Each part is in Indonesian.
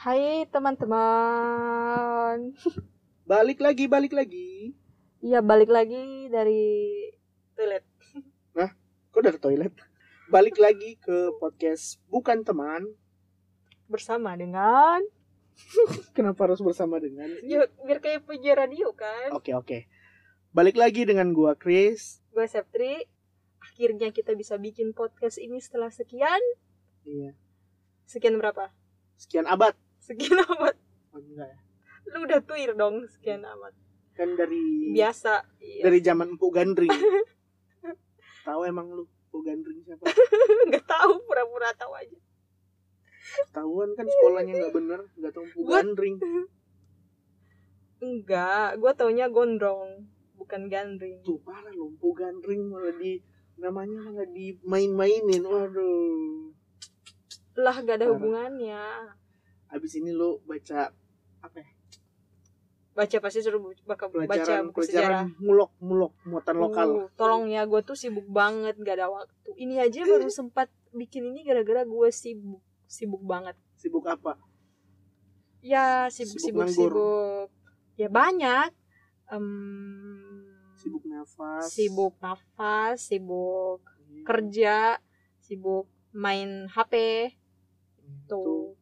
Hai teman-teman. Balik lagi, balik lagi. Iya balik lagi dari toilet. Kok dari toilet? Balik lagi ke podcast Bukan Teman. Bersama dengan Kenapa harus bersama dengan sih? ya biar kayak penyiar radio kan. Oke, oke. Balik lagi dengan gua Chris. Gue Septri. Akhirnya kita bisa bikin podcast ini setelah sekian. Iya. Sekian berapa? Sekian abad. Sekian amat. Oh, enggak ya. Lu udah tuir dong sekian amat. Kan dari Biasa. Iya. dari zaman Empuk Gandring. tahu emang lu Empuk Gandring siapa? Nggak tahu pura-pura tahu aja. Ketahuan kan sekolahnya nggak bener, nggak tahu Empuk Gua- Gandring. Enggak, gue taunya gondrong, bukan gandring. Tuh parah lu Empuk Gandring malah di namanya malah dimain-mainin. Waduh. Lah gak ada Parah. hubungannya. Abis ini lu baca apa ya? Baca pasti suruh bu- baka- baca pelajaran buku sejarah. mulok mulok muatan lokal Uh, tolong ya, gue tuh sibuk banget, gak ada waktu. Ini aja baru sempat bikin ini gara-gara gue sibuk, sibuk banget. sibuk apa Ya sibuk Sibuk sibuk sibuk. Ya banyak. Em, sibuk nafas sibuk nafas, sibuk Iya. kerja, sibuk main HP. Tuh.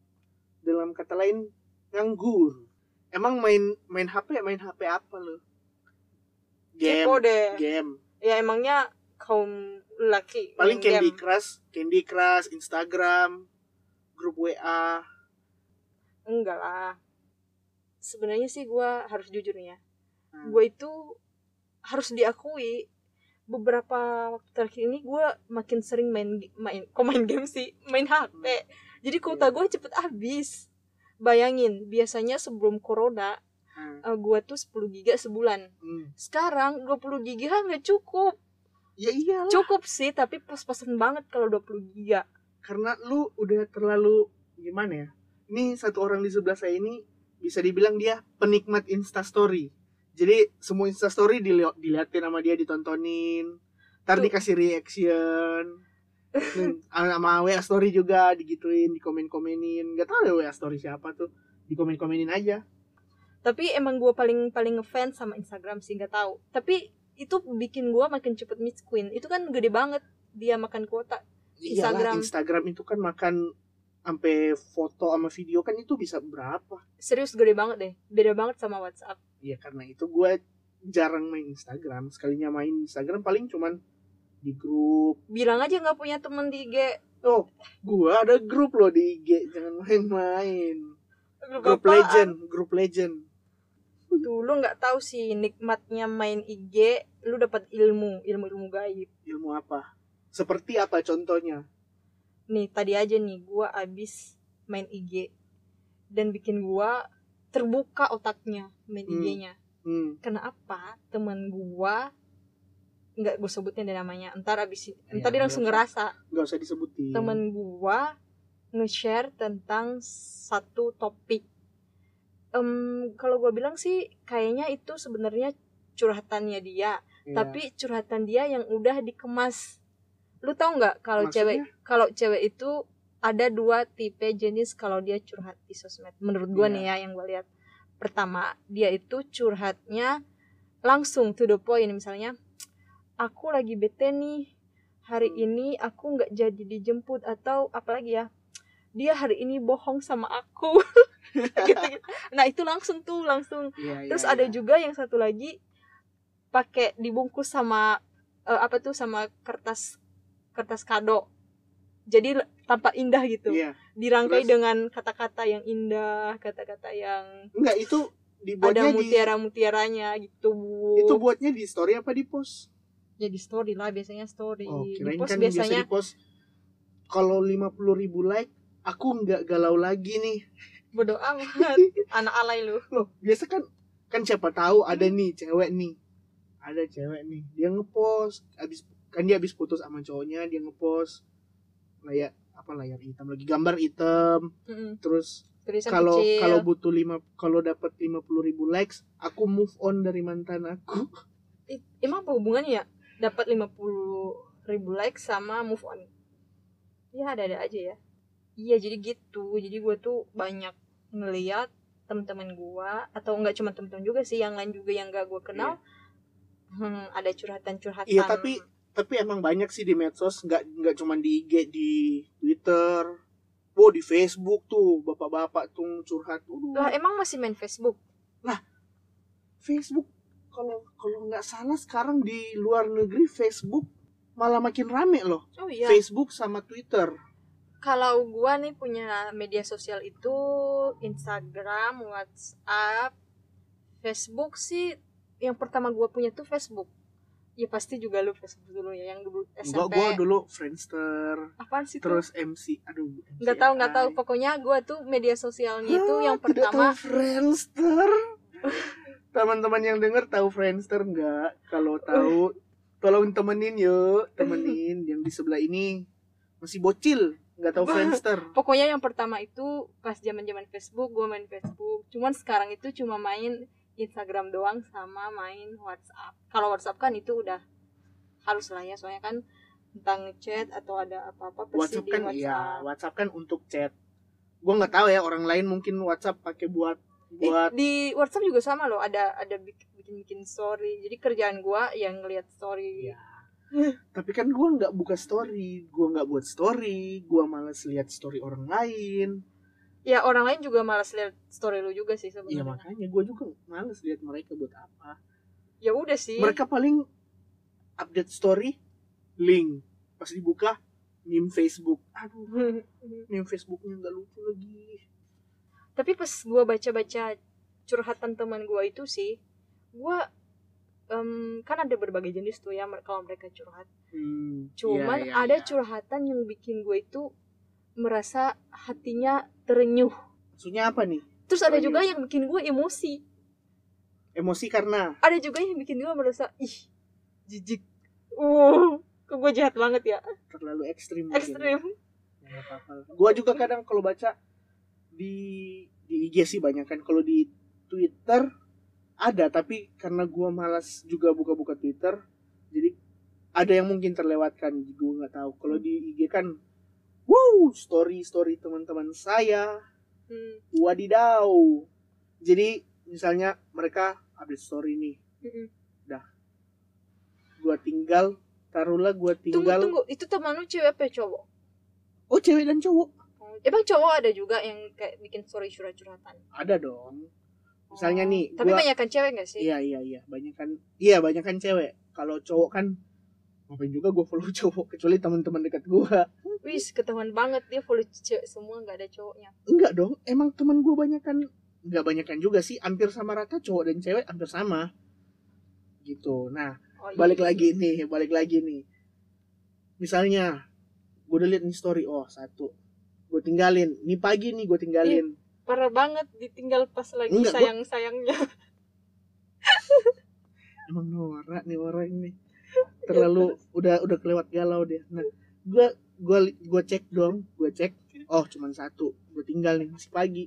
Dalam kata lain nganggur emang main main HP main HP apa lo game Kepo deh. game Ya emangnya kaum laki paling main Candy game. Crush Candy Crush Instagram grup WA Enggak lah. Sebenarnya sih gue harus jujur nih ya. Hmm. Gue itu harus diakui beberapa waktu terakhir ini gue makin sering main main kok main game sih main HP. Jadi kuota Iya. gue cepet habis. Bayangin biasanya sebelum corona Nah, uh, gue tuh 10 giga sebulan. hmm. Sekarang 20 giga nggak cukup. ya iyalah Cukup sih tapi pas-pasan banget kalau 20 giga. karena lu udah terlalu gimana ya ini satu orang di sebelah saya ini bisa dibilang dia penikmat instastory jadi semua instastory dili diliatin sama dia ditontonin ntar Tuh. dikasih reaction Hmm, sama WA story juga digituin dikomen-komenin. Nggak tahu deh WA story siapa tuh. Dikomen-komenin aja. Tapi emang gue paling paling ngefans sama Instagram sih nggak tahu. Tapi itu bikin gue makin cepet miss queen. Itu kan gede banget dia makan kuota. Iyalah, Instagram. Instagram itu kan makan sampai foto sama video kan itu bisa berapa? Serius gede banget deh. Beda banget sama WhatsApp. Ya karena itu gue jarang main Instagram. Sekalinya main Instagram paling cuman di grup. Bilang aja nggak punya temen di IG oh gue ada grup loh di IG jangan main-main. Grup, grup apaan? legend grup legend. Tuh lu nggak tahu sih nikmatnya main IG lu dapat ilmu ilmu ilmu gaib. Ilmu apa? Seperti apa contohnya? Nih tadi aja nih gue abis main IG dan bikin gue terbuka otaknya main Hmm. IG-nya hmm. kenapa teman gue nggak gue sebutin deh namanya. Ntar abis Ya, ntar dia langsung ngerasa. Nggak usah disebutin. Temen gua nge-share tentang satu topik. Em, kalau gua bilang sih kayaknya itu sebenarnya curhatannya dia. Iya. tapi curhatan dia yang udah dikemas. Lu tahu nggak kalau cewek kalau cewek itu ada dua tipe jenis kalau dia curhat di sosmed. Menurut gua Iya. nih ya yang gua lihat. Pertama dia itu curhatnya langsung to the point. Misalnya aku lagi bete nih hari ini aku nggak jadi dijemput atau apalagi ya dia hari ini bohong sama aku gitu, gitu. nah itu langsung tuh langsung Iya, terus ada iya. juga yang satu lagi pakai dibungkus sama eh, apa tuh sama kertas kertas kado jadi tampak indah gitu Iya. dirangkai Terus? dengan kata-kata yang indah kata-kata yang enggak itu ada dibuatnya di mutiara-mutiaranya gitu itu buatnya di story apa di post ya di story lah biasanya story. Oh di post kan biasa biasanya di post kalau 50.000 ribu like aku nggak galau lagi nih. Bodo amat. Anak alay lu. Loh biasa kan kan siapa tahu ada nih cewek nih. Ada cewek nih dia ngepost abis kan dia habis putus sama cowoknya dia ngepost layar apa layar hitam lagi gambar hitam. Mm-mm. terus tulisan kalau kalau butuh lima kalau dapat 50.000 ribu likes aku move on dari mantan aku. Ih, emang apa hubungannya ya dapat 50 ribu like sama move on. Ya ada-ada aja ya. Iya jadi gitu. Jadi gue tuh banyak ngeliat teman-teman gua atau enggak cuma teman-teman juga sih yang lain juga yang gak gua kenal. Hmm, ada curhatan-curhatan. Iya, tapi- tapi emang banyak sih di medsos. Nggak nggak cuma di IG di Twitter. Oh di Facebook tuh bapak-bapak tuh curhat. Waduh, lah emang masih main Facebook? Facebook kalau kalau nggak salah sekarang di luar negeri Facebook malah makin rame loh oh iya Facebook sama Twitter kalau gua nih punya media sosial itu Instagram, WhatsApp, Facebook sih yang pertama gua punya tuh Facebook. Ya pasti juga lu Facebook dulu ya yang dulu SMP. gua dulu Friendster Apaan sih tuh? terus MC aduh MC Nggak tahu nggak tahu apa? pokoknya gua tuh media sosialnya itu yang pertama Friendster teman-teman yang denger tahu Friendster nggak kalau tahu tolong temenin yuk temenin yang di sebelah ini masih bocil nggak tahu Friendster pokoknya yang pertama itu pas zaman-zaman Facebook gua main Facebook. Cuman sekarang itu cuma main Instagram doang sama main WhatsApp. Kalau WhatsApp kan itu udah halus lah ya soalnya kan tentang chat atau ada apa-apa pasti WhatsApp kan WhatsApp. iya WhatsApp kan untuk chat gua nggak tahu ya orang lain mungkin WhatsApp pakai buat Eh, buat di WhatsApp juga sama loh ada ada bikin bikin story. Jadi kerjaan gua yang ngelihat story. Iya. tapi kan gua nggak buka story. Gua nggak buat story. Gua malas lihat story orang lain. Ya orang lain juga malas lihat story lu juga sih Iya sebenarnya makanya gua juga malas lihat mereka buat apa. Ya udah sih. Mereka paling update story link. Pas dibuka meme Facebook. Aduh meme Facebooknya nggak lucu lagi tapi pas gua baca-baca curhatan teman gua itu sih gua em, kan ada berbagai jenis tuh ya kalau mereka curhat. Hmm, cuman iya, iya, ada iya. curhatan yang bikin gue itu merasa hatinya terenyuh. Maksudnya apa nih? Terus ada Terenyuh. juga yang bikin gue emosi. Emosi karena? Ada juga yang bikin gue merasa ih jijik. Uh kok gue jahat banget ya? Terlalu ekstrim ekstrim. Ya. Gua juga kadang kalau baca di di IG sih banyak kan. Kalau di Twitter ada tapi karena gua malas juga buka-buka Twitter, jadi ada yang mungkin terlewatkan. Gua nggak tahu. Kalau di IG kan, wow, story story teman-teman saya, Hmm, wadidaw. Jadi misalnya mereka update story nih, mm-mm. gua tinggal, taruhlah gua tunggu tinggal. tunggu itu teman lu cewek apa cowok Oh cewek dan cowok emang cowok ada juga yang kayak bikin story curhat-curhatan ada dong. Misalnya Oh, nih, tapi gua- banyak kan cewek gak sih Iya iya iya banyak kan iya banyak kan cewek. Kalau cowok kan ngapain juga gue follow cowok kecuali teman-teman dekat gue. wis ketahuan banget dia follow cewek semua nggak ada cowoknya Enggak dong, emang teman gue banyak kan nggak banyak kan juga sih, hampir sama rata cowok dan cewek hampir sama. Gitu. Nah oh, iya. balik lagi nih, balik lagi nih. Misalnya gue udah liat nih story, oh satu, gue tinggalin. Ini pagi nih gue tinggalin. parah banget ditinggal pas lagi Enggak, sayang sayangnya emang norak nih orang ini. Terlalu udah udah kelewat galau dia. Nah gua gua gua cek dong gua cek. Oh cuman satu. Gua tinggal nih masih pagi.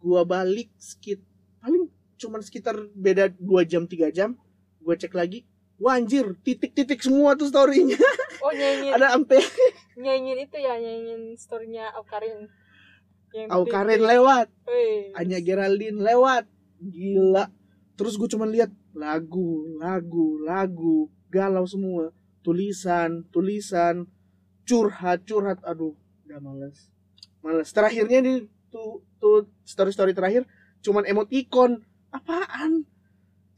Gua balik sekit paling cuman sekitar beda dua jam tiga jam gua cek lagi. Wah anjir titik-titik semua tuh storynya. Oh nyanyiin ada ampe nyanyiin itu ya nyanyiin storynya Aukarin yang au titik. Karen lewat. Wih. Anya Geraldine lewat. Gila. Terus gue cuman lihat lagu lagu lagu. Galau semua. Tulisan tulisan. Curhat curhat. Aduh udah males. Males. Terakhirnya di tuh tuh story story terakhir cuman emoticon apaan?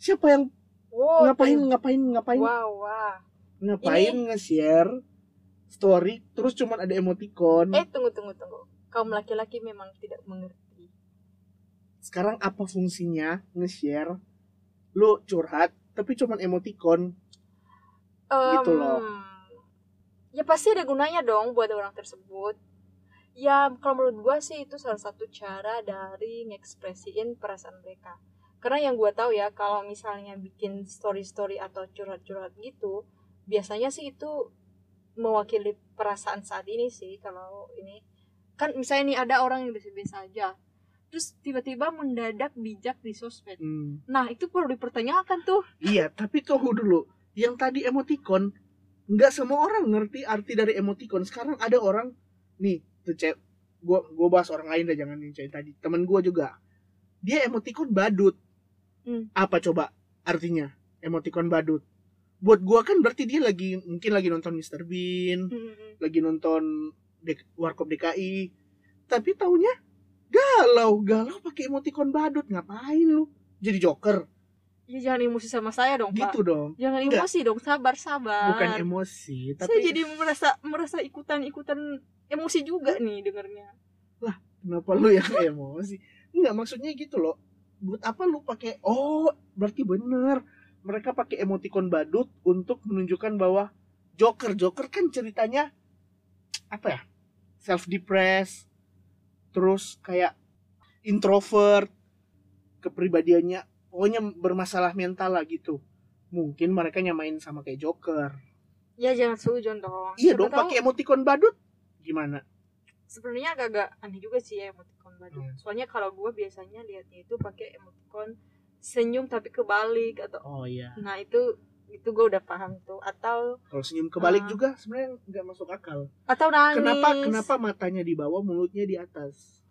Siapa yang wow, ngapain ngapain ngapain? Wow wah ngapain nge-share story terus cuman ada emoticon. Eh tunggu tunggu tunggu. Kaum laki-laki memang tidak mengerti. Sekarang apa fungsinya nge-share? Lu curhat tapi cuman emoticon. Gitu Em, loh. ya pasti ada gunanya dong buat orang tersebut. Ya kalau menurut gua sih itu salah satu cara dari ngekspresiin perasaan mereka. Karena yang gua tahu ya kalau misalnya bikin story story atau curhat-curhat gitu biasanya sih itu mewakili perasaan saat ini sih kalau ini. Kan misalnya nih ada orang yang biasa-biasa aja. Terus tiba-tiba mendadak bijak di sosmed. Hmm. nah itu perlu dipertanyakan tuh. Iya, tapi tunggu dulu. Yang tadi emoticon, nggak semua orang ngerti arti dari emoticon. Sekarang ada orang, nih, tuh cewek, gue gue bahas orang lain dah jangan yang cewek tadi. Temen gue juga. Dia emoticon badut. Hmm. apa coba artinya? Emoticon badut buat gue kan berarti dia lagi mungkin lagi nonton Mr. Bean Hmm. lagi nonton Dek- Warkop DKI tapi taunya galau galau pakai emoticon badut ngapain lu jadi joker Ya jangan emosi sama saya dong, Pak. gitu dong Jangan Enggak. emosi dong, sabar, sabar. bukan emosi Saya tapi jadi merasa merasa ikutan-ikutan emosi juga nih dengarnya. kenapa lu yang emosi enggak maksudnya gitu loh buat apa lu pakai oh berarti bener mereka pakai emoticon badut untuk menunjukkan bahwa Joker Joker kan ceritanya apa ya self depressed terus kayak introvert kepribadiannya pokoknya bermasalah mental lah gitu mungkin mereka nyamain sama kayak Joker Ya jangan sujon dong. iya Siapa dong pakai emoticon badut gimana sebenarnya agak-agak aneh juga sih ya emoticon badut. Hmm. Soalnya kalau gue biasanya lihatnya itu pakai emoticon senyum tapi kebalik atau oh iya nah itu itu gue udah paham tuh atau kalau senyum kebalik Ah. juga sebenarnya nggak masuk akal atau nangis Kenapa kenapa matanya di bawah, mulutnya di atas?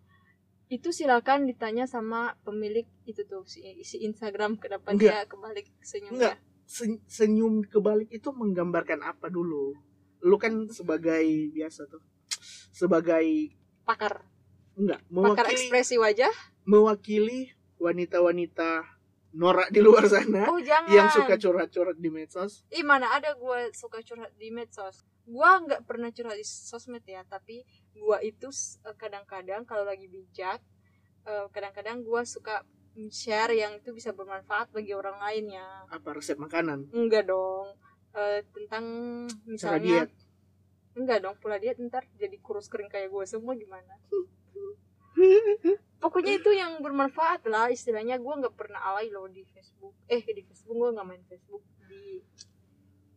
itu silakan ditanya sama pemilik itu tuh si, si Instagram kenapa Enggak. dia kebalik senyumnya Se- senyum kebalik itu menggambarkan apa dulu? Lu kan sebagai biasa tuh, sebagai pakar enggak pakar mewakili ekspresi wajah mewakili wanita-wanita norak di luar sana oh jangan yang suka curhat-curhat di medsos. Ih mana ada gue suka curhat di medsos Gue nggak pernah curhat di sosmed ya Tapi gue itu eh, kadang-kadang kalau lagi bijak eh, Kadang-kadang gue suka share yang itu bisa bermanfaat bagi orang lain ya Apa resep makanan? Enggak dong Eh, Tentang Cara misalnya diet. Enggak dong pola diet ntar jadi kurus kering kayak gue semua gimana Pokoknya itu yang bermanfaat lah istilahnya. Gue nggak pernah alay loh di Facebook. Eh di Facebook gue nggak main Facebook. Di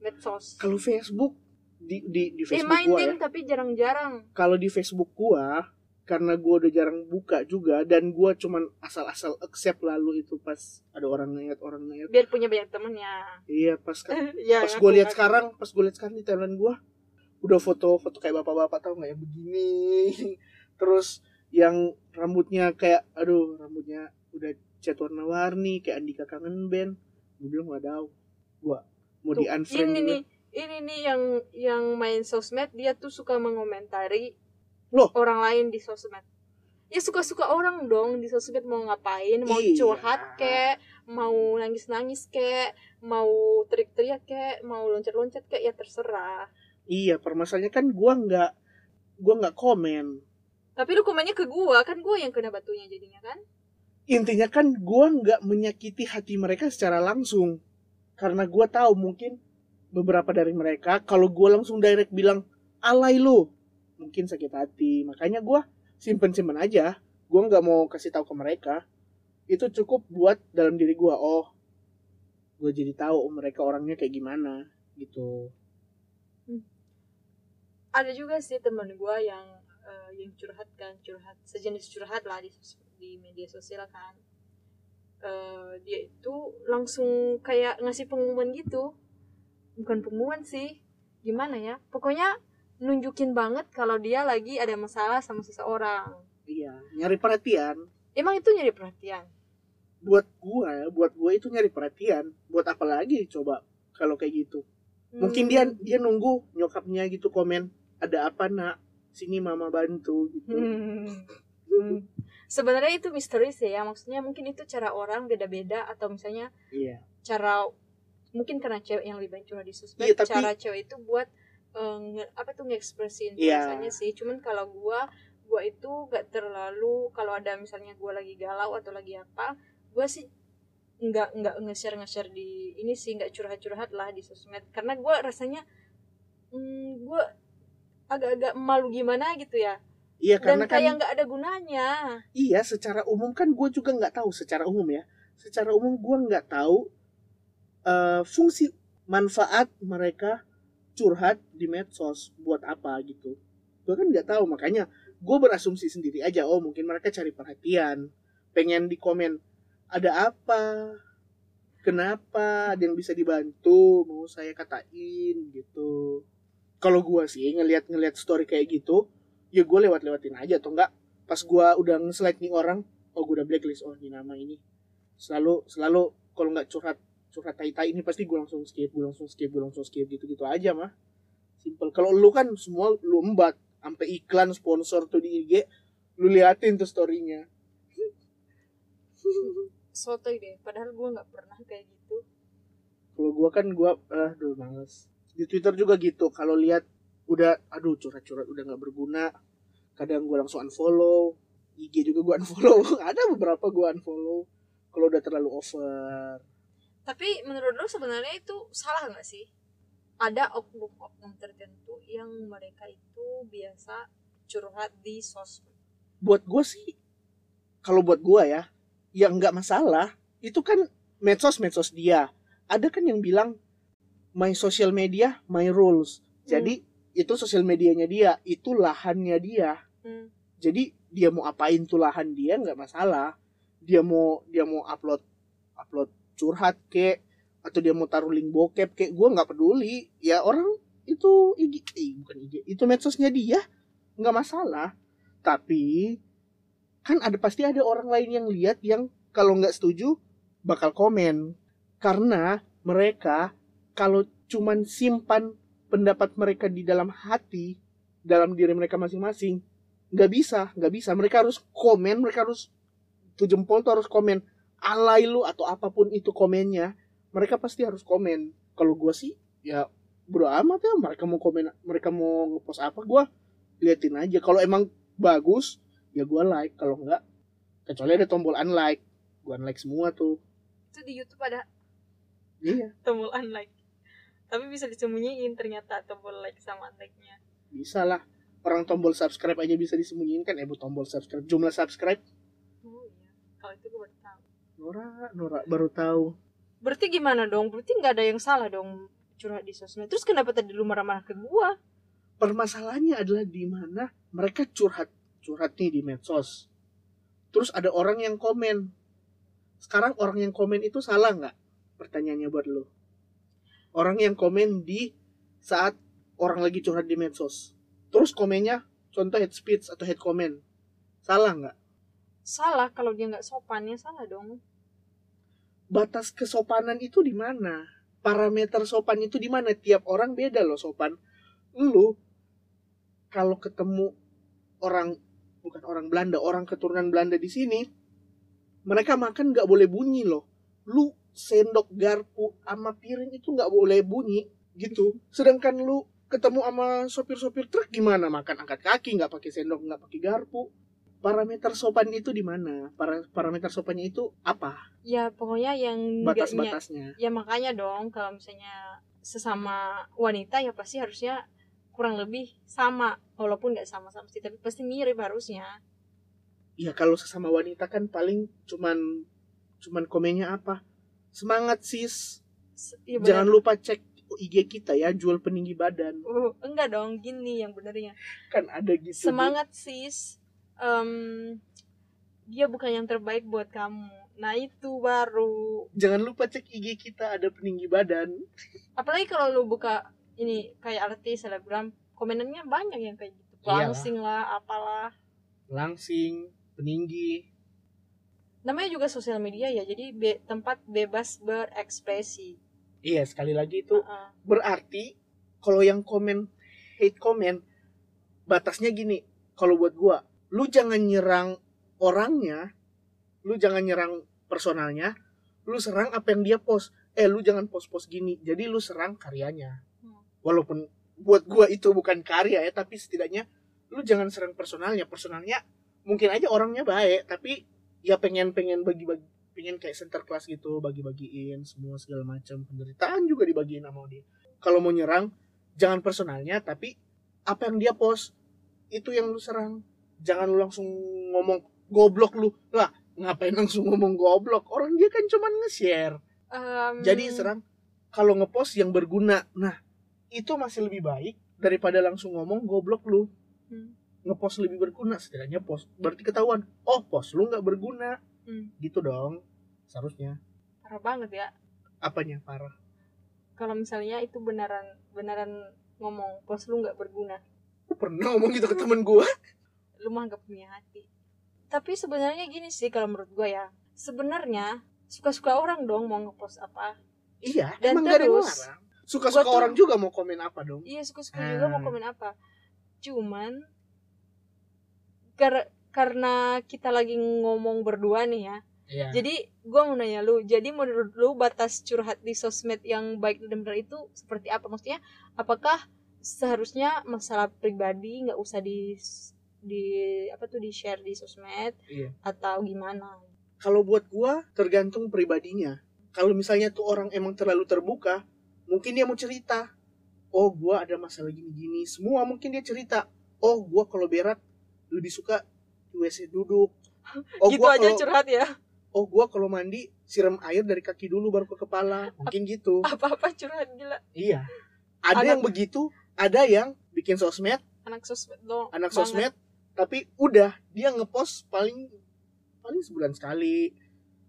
medsos. Kalau Facebook di di di Eh Facebook main gua ya. tapi jarang-jarang. Kalau di Facebook gua karena gua udah jarang buka juga dan gua cuman asal-asal accept lalu itu pas ada orang ngeliat orang ngeliat. Biar punya banyak temennya. iya pas kan ya, pas ngaku, gue lihat sekarang pas gue lihat sekarang di timeline gue udah foto-foto kayak bapak-bapak tau nggak ya begini. Terus yang rambutnya kayak aduh rambutnya udah cat warna-warni kayak Andika kangen band gue bilang nggak tahu gue mau Tuh, di unfriend ini juga. nih, ini nih yang yang main sosmed dia tuh suka mengomentari Loh? orang lain di sosmed. Ya suka-suka orang dong di sosmed mau ngapain, mau Iya. curhat kek, mau nangis-nangis kek, mau teriak-teriak kek, mau loncat-loncat kek ya terserah. iya permasalahannya kan gue nggak gue nggak komen Tapi lu komennya ke gua, kan gua yang kena batunya jadinya kan? intinya kan gue nggak menyakiti hati mereka secara langsung. Karena gue tahu mungkin beberapa dari mereka kalau gue langsung direct bilang alay lu mungkin sakit hati. Makanya gue simpen simpen aja. Gue nggak mau kasih tahu ke mereka. Itu cukup buat dalam diri gue oh gue jadi tahu oh, mereka orangnya kayak gimana gitu. Ada juga sih teman gue yang yang curhat kan curhat sejenis curhat lah di di media sosial kan. Eh, dia itu langsung kayak ngasih pengumuman gitu. Bukan pengumuman sih gimana ya pokoknya nunjukin banget kalau dia lagi ada masalah sama seseorang. Iya nyari perhatian. Emang itu nyari perhatian? Buat gue buat gue itu nyari perhatian. Buat apa lagi coba kalau kayak gitu? Mungkin dia Hmm. dia nunggu nyokapnya gitu komen ada apa nak sini mama bantu gitu Hmm. Hmm. sebenarnya itu misteri sih ya maksudnya mungkin itu cara orang beda-beda atau misalnya iya cara mungkin karena cewek yang lebih banyak curhat di sosmed Iya, tapi- cara cewek itu buat nge- apa tuh ngekspresiin Iya. perasaannya sih cuman kalau gua gua itu gak terlalu kalau ada misalnya gua lagi galau atau lagi apa gua sih nggak nggak nge-share nge-share di ini sih nggak curhat-curhat lah di sosmed karena gua rasanya hmm, gua agak-agak malu gimana gitu ya. Iya dan karena kan kayak nggak ada gunanya. Iya secara umum kan gue juga nggak tahu secara umum ya. Secara umum gue nggak tahu eh, fungsi manfaat mereka curhat di medsos buat apa gitu. Gue kan nggak tahu makanya gue berasumsi sendiri aja oh mungkin mereka cari perhatian pengen di komen ada apa? Kenapa? Ada yang bisa dibantu? Mau saya katain? gitu kalau gue sih ngelihat ngelihat story kayak gitu ya gue lewat lewatin aja atau enggak? Pas gue udah nge-slide nih orang oh gue udah blacklist oh ini nama ini. Selalu selalu kalau nggak curhat curhat tai tai ini pasti gue langsung skip gue langsung skip gue langsung skip gitu gitu aja mah. Simple. Kalau lu kan semua lu embat sampai iklan sponsor tuh di IG lu liatin tuh storynya. Sotoy deh padahal gue nggak pernah kayak gitu. Kalau gua kan gua ah aduh males di Twitter juga gitu. Kalau lihat udah aduh curhat-curhat udah nggak berguna. Kadang gua langsung unfollow. IG juga gua unfollow. Ada beberapa gua unfollow kalau udah terlalu over. Tapi menurut lo sebenarnya itu salah nggak sih? Ada oknum-oknum tertentu yang mereka itu biasa curhat di sosmed. Buat gua sih kalau buat gua ya ya nggak masalah itu kan medsos medsos dia. Ada kan yang bilang my social media my rules. Jadi itu sosial medianya dia itu lahannya dia. Hmm. jadi dia mau apain tuh lahan dia nggak masalah. Dia mau dia mau upload upload curhat kek atau dia mau taruh link bokep kek gue nggak peduli. Ya orang itu IG eh, bukan IG itu medsosnya dia nggak masalah. Tapi kan ada pasti ada orang lain yang lihat yang kalau nggak setuju bakal komen. Karena mereka kalau cuman simpan pendapat mereka di dalam hati dalam diri mereka masing-masing nggak bisa nggak bisa. Mereka harus komen mereka harus tuh jempol tuh harus komen. Alay lu atau apa pun itu komennya mereka pasti harus komen. Kalau gue sih ya bro amat ya mereka mau komen mereka mau ngepost apa gue liatin aja. Kalau emang bagus ya gue like. Kalau enggak kecuali ada tombol unlike. Gue unlike semua tuh. Itu di YouTube ada. Iya. Tombol unlike tapi bisa disembunyiin ternyata tombol like sama like-nya. Bisa lah. Orang tombol subscribe aja bisa disembunyiin kan eh bu tombol subscribe. Jumlah subscribe? Oh iya. Kalau itu gue baru tahu. Nora Nora baru tahu. Berarti gimana dong? Berarti nggak ada yang salah dong curhat di sosmed. Terus kenapa tadi lu marah-marah ke gua? Permasalahannya adalah di mana mereka curhat curhat nih di medsos. Terus ada orang yang komen. Sekarang orang yang komen itu salah nggak? Pertanyaannya buat lo orang yang komen di saat orang lagi curhat di medsos. Terus komennya contoh head speech atau head comment. Salah nggak? Salah kalau dia nggak sopan ya salah dong. Batas kesopanan itu di mana? Parameter sopan itu di mana? Tiap orang beda loh sopan. Lu kalau ketemu orang bukan orang Belanda orang keturunan Belanda di sini mereka makan nggak boleh bunyi loh. Lu sendok garpu sama piring itu nggak boleh bunyi gitu. Sedangkan lu ketemu sama sopir-sopir truk gimana? Makan angkat kaki nggak pakai sendok nggak pakai garpu. Parameter sopan itu di mana? Para- parameter sopannya itu apa? Ya pokoknya yang batas-batasnya. ya makanya dong kalau misalnya sesama wanita ya pasti harusnya kurang lebih sama walaupun nggak sama-sama sih tapi pasti mirip harusnya. Ya kalau sesama wanita kan paling cuman cuman komennya apa semangat sis. Ya jangan lupa cek IG kita ya jual peninggi badan. Uh, enggak dong gini yang benernya. Kan ada gitu semangat sis. Em, dia bukan yang terbaik buat kamu. Nah itu baru. Jangan lupa cek IG kita ada peninggi badan. Apalagi kalau lu buka ini kayak artis selebgram komenannya banyak yang kayak gitu. Iyalah. langsing lah apalah. Langsing peninggi namanya juga sosial media ya jadi be- tempat bebas berekspresi iya sekali lagi itu Heeh. berarti kalau yang komen hate comment batasnya gini kalau buat gua lu jangan nyerang orangnya lu jangan nyerang personalnya lu serang apa yang dia post eh lu jangan post-post gini jadi lu serang karyanya Hmm. walaupun buat gua itu bukan karya ya tapi setidaknya lu jangan serang personalnya personalnya mungkin aja orangnya baik tapi ya pengen pengen bagi-bagi pengen kayak center class gitu bagi-bagiin semua segala macam penderitaan juga dibagiin sama dia. Kalau mau nyerang jangan personalnya tapi apa yang dia post itu yang lu serang. Jangan lu langsung ngomong goblok lu. Lah ngapain langsung ngomong goblok? Orang dia kan cuman nge-share. Em, jadi serang kalau ngepost yang berguna. Nah itu masih lebih baik daripada langsung ngomong goblok lu. Hmm. Ngepost lebih berguna setidaknya post berarti ketahuan oh post lu nggak berguna Hmm. gitu dong seharusnya parah banget ya apanya parah kalau misalnya itu beneran beneran ngomong pos lu nggak berguna Aku pernah ngomong gitu ke temen gue. lu mah gak punya hati tapi sebenarnya gini sih kalau menurut gue ya sebenarnya suka-suka orang dong mau ngepost apa Iya, Dan emang gak ada yang terus. Suka-suka gua tuh- orang juga mau komen apa dong. iya suka-suka juga mau Hmm. komen apa cuman kar- karena kita lagi ngomong berdua nih ya Iya. jadi gue mau nanya lu jadi menurut lu batas curhat di sosmed yang baik dan benar itu seperti apa maksudnya apakah seharusnya masalah pribadi nggak usah di di apa tuh di share di sosmed Iya. atau gimana Kalau buat gua tergantung pribadinya. Kalau misalnya tuh orang emang terlalu terbuka, mungkin dia mau cerita. Oh, gua ada masalah gini-gini. Semua mungkin dia cerita. Oh, gua kalau berak lebih suka di WC duduk. Oh, gitu gua aja kalau curhat ya oh gua kalau mandi siram air dari kaki dulu baru ke kepala. Mungkin gitu. apa-apa curhat gila Iya. Ada Anak- yang begitu, ada yang bikin sosmed, anak sosmed dong anak banget. sosmed, tapi udah dia ngepost paling paling sebulan sekali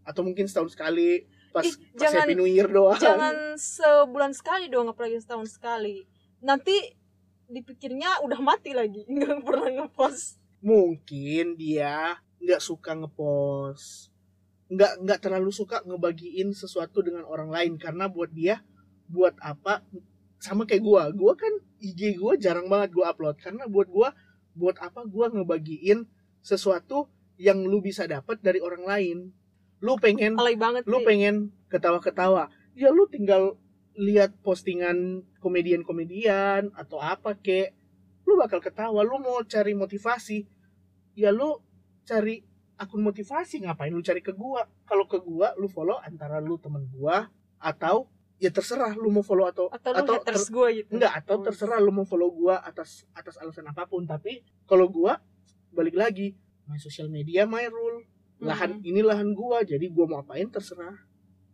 atau mungkin setahun sekali pas, Ih, pas jangan- Happy New Year doang. jangan sebulan sekali dong apalagi setahun sekali nanti dipikirnya udah mati lagi nggak pernah ngepost Mungkin dia nggak suka ngepost, nggak nggak terlalu suka ngebagiin sesuatu dengan orang lain. Karena buat dia buat apa? Sama kayak gua. Gua kan IG gua jarang banget gua upload. Karena buat gua buat apa gua ngebagiin sesuatu yang lu bisa dapat dari orang lain? Lu pengen alay banget lu sih. pengen ketawa-ketawa. Ya lu tinggal lihat postingan komedian-komedian atau apa kek lu bakal ketawa. Lu mau cari motivasi ya lu cari akun motivasi ngapain lu cari ke gua? Kalau ke gua lu follow antara lu temen gua atau ya terserah lu mau follow atau atau lu haters gue gitu. Enggak atau terserah lu mau follow gua atas atas alasan apa pun. Tapi kalau gua balik lagi main sosial media my rule. Lahan ini lahan gua jadi gua mau apain terserah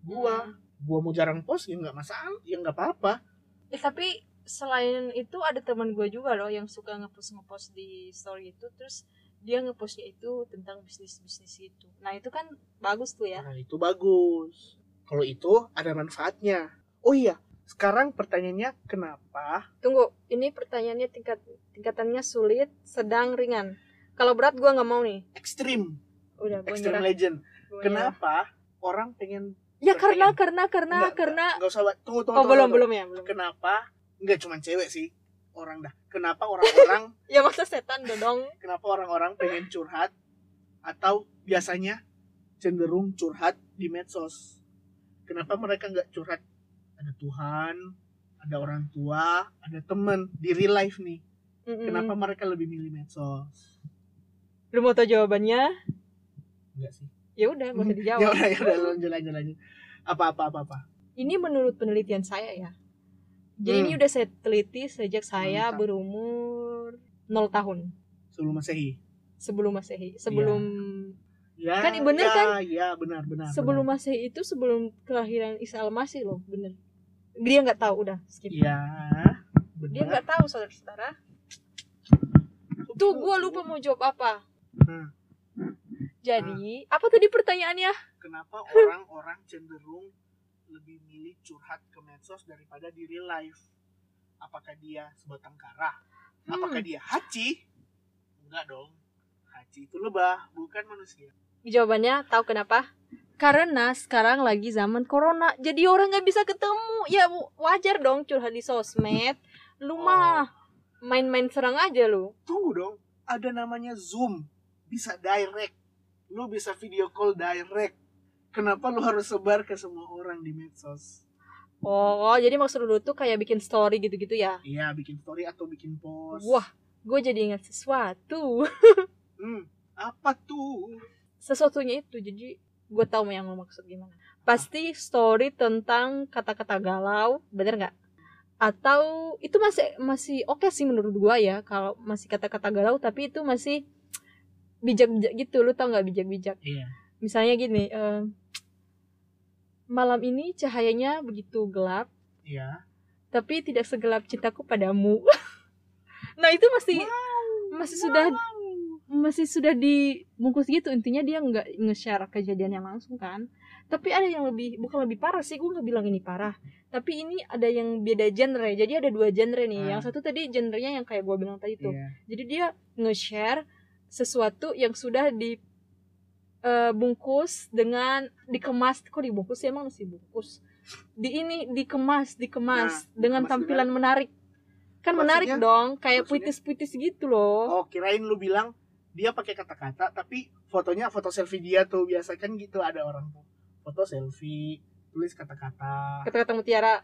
gua. Gua mau jarang post ya nggak masalah ya nggak apa-apa. Eh, tapi selain itu ada teman gue juga loh yang suka ngepost ngepost di story itu. Terus dia ngepostnya itu tentang bisnis bisnis itu nah itu kan bagus tuh ya. Nah itu bagus. Kalau itu ada manfaatnya. Oh iya sekarang pertanyaannya kenapa? Tunggu ini pertanyaannya tingkat tingkatannya sulit sedang ringan. Kalau berat gue nggak mau nih. Ekstrim. Udah gue ekstrim nyerah. legend. Gua nyerah. kenapa orang pengen ya karena Pengen. karena karena Enggak, karena nggak usah tunggu tunggu oh tunggu, belum tunggu. belum ya belum. Kenapa nggak cuma cewek sih orang dah. Kenapa orang-orang ya masa setan dong? kenapa orang-orang pengen curhat atau biasanya cenderung curhat di medsos? Kenapa mereka nggak curhat? Ada Tuhan ada orang tua ada temen di real life nih. Mm-mm. kenapa mereka lebih milih medsos? Lu mau tau jawabannya? Enggak sih. Ya udah gak usah ya dijawab udah ya udah lanjut lanjut lanjut. Apa apa apa apa? Ini menurut penelitian saya ya jadi Hmm. ini udah saya teliti sejak saya Mantap. berumur 0 tahun sebelum masehi sebelum masehi sebelum ya Kan bener ya, kan? ya benar benar sebelum benar. masehi itu sebelum kelahiran Isa al-Masih loh bener dia nggak tahu udah skip ya dia nggak tahu saudara-saudara tuh gue lupa mau jawab apa Hmm. jadi apa tadi pertanyaannya kenapa orang-orang cenderung lebih milih curhat ke medsos daripada di real life? Apakah dia sebatang kara? Apakah Hmm. dia haci? Enggak dong. Haci itu lebah, bukan manusia. jawabannya tahu kenapa karena sekarang lagi zaman corona jadi orang nggak bisa ketemu ya wajar dong curhat di sosmed lu mah main-main serang aja lu Tunggu dong, ada namanya Zoom. Bisa direct. Lu bisa video call direct. Kenapa lu harus sebar ke semua orang di medsos? oh jadi maksud lu tuh kayak bikin story gitu-gitu ya Iya, bikin story atau bikin post. wah gue jadi ingat sesuatu Hmm, apa tuh? sesuatunya itu jadi gue tahu yang lo maksud gimana pasti story tentang kata-kata galau bener nggak atau itu masih masih oke sih menurut gue ya kalau masih kata-kata galau tapi itu masih bijak-bijak gitu lu tau nggak bijak-bijak Iya. misalnya gini eh, malam ini cahayanya begitu gelap. Iya. tapi tidak segelap cintaku padamu. Nah itu masih masih sudah masih sudah dibungkus gitu. Intinya dia nggak nge-share kejadiannya langsung kan. Tapi ada yang lebih bukan lebih parah sih gue nggak bilang ini parah. Tapi ini ada yang beda genre. Jadi ada dua genre nih. Ah. yang satu tadi genrenya yang kayak gue bilang tadi tuh. Iya. jadi dia nge-share sesuatu yang sudah di eh, bungkus dengan dikemas. Kok dibungkus sih? Emang masih bungkus? Di ini dikemas dikemas Nah, dengan dikemas tampilan menarik. Kan Maksudnya- menarik dong kayak puitis-puitis gitu loh. Oh, kirain lu bilang dia pakai kata-kata tapi fotonya foto selfie dia tuh. Biasa kan gitu ada orang tuh. Foto selfie, tulis kata-kata. kata-kata mutiara